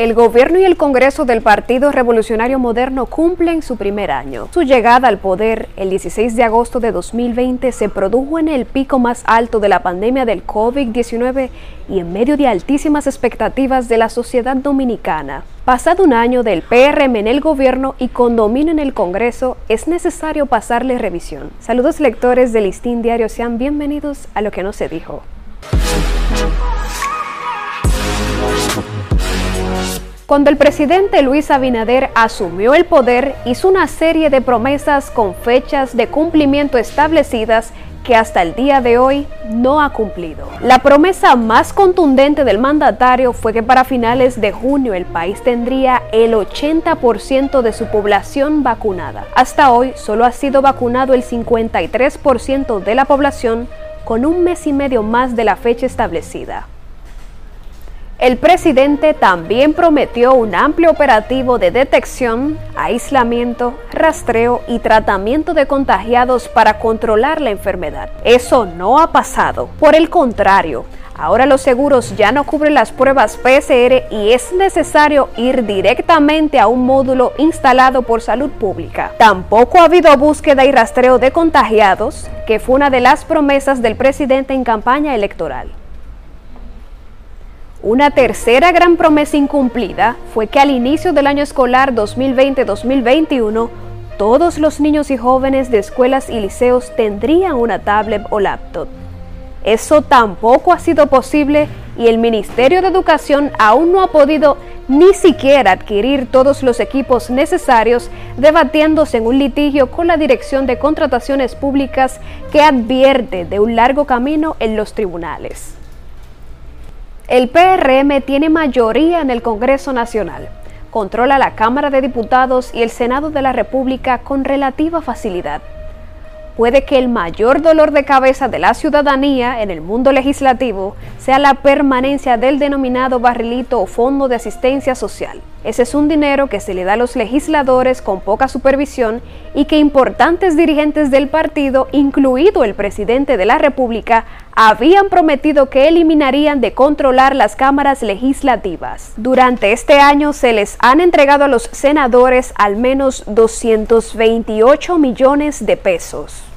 El gobierno y el Congreso del Partido Revolucionario Moderno cumplen su primer año. Su llegada al poder el 16 de agosto de 2020 se produjo en el pico más alto de la pandemia del COVID-19 y en medio de altísimas expectativas de la sociedad dominicana. Pasado un año del PRM en el gobierno y con dominio en el Congreso, es necesario pasarle revisión. Saludos lectores del Listín Diario, sean bienvenidos a lo que no se dijo. Cuando el presidente Luis Abinader asumió el poder, hizo una serie de promesas con fechas de cumplimiento establecidas que hasta el día de hoy no ha cumplido. La promesa más contundente del mandatario fue que para finales de junio el país tendría el 80% de su población vacunada. Hasta hoy solo ha sido vacunado el 53% de la población con un mes y medio más de la fecha establecida. El presidente también prometió un amplio operativo de detección, aislamiento, rastreo y tratamiento de contagiados para controlar la enfermedad. Eso no ha pasado. Por el contrario, Ahora los seguros ya no cubren las pruebas PCR y es necesario ir directamente a un módulo instalado por salud pública. Tampoco ha habido búsqueda y rastreo de contagiados, que fue una de las promesas del presidente en campaña electoral. Una tercera gran promesa incumplida fue que al inicio del año escolar 2020-2021, todos los niños y jóvenes de escuelas y liceos tendrían una tablet o laptop. Eso tampoco ha sido posible y el Ministerio de Educación aún no ha podido ni siquiera adquirir todos los equipos necesarios, debatiéndose en un litigio con la Dirección de Contrataciones Públicas que advierte de un largo camino en los tribunales. El PRM tiene mayoría en el Congreso Nacional. Controla la Cámara de Diputados y el Senado de la República con relativa facilidad. Puede que el mayor dolor de cabeza de la ciudadanía en el mundo legislativo sea la permanencia del denominado barrilito o fondo de asistencia social. Ese es un dinero que se le da a los legisladores con poca supervisión y que importantes dirigentes del partido, incluido el presidente de la República, habían prometido que eliminarían de controlar las cámaras legislativas. Durante este año se les han entregado a los senadores al menos 228 millones de pesos.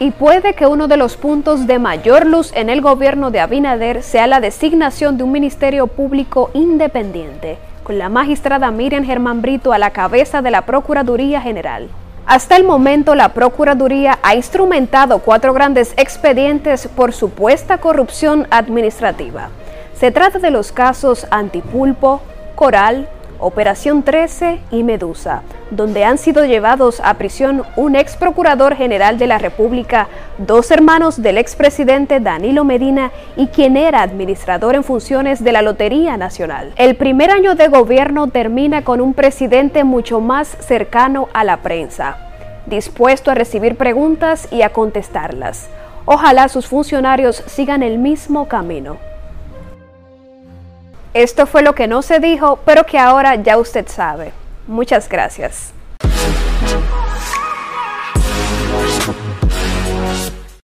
Y puede que uno de los puntos de mayor luz en el gobierno de Abinader sea la designación de un ministerio público independiente, con la magistrada Miriam Germán Brito a la cabeza de la Procuraduría General. Hasta el momento, la Procuraduría ha instrumentado cuatro grandes expedientes por supuesta corrupción administrativa. Se trata de los casos Antipulpo, Coral, Operación 13 y Medusa, donde han sido llevados a prisión un ex procurador general de la República, dos hermanos del expresidente Danilo Medina y quien era administrador en funciones de la Lotería Nacional. El primer año de gobierno termina con un presidente mucho más cercano a la prensa, dispuesto a recibir preguntas y a contestarlas. Ojalá sus funcionarios sigan el mismo camino. Esto fue lo que no se dijo, pero que ahora ya usted sabe. Muchas gracias.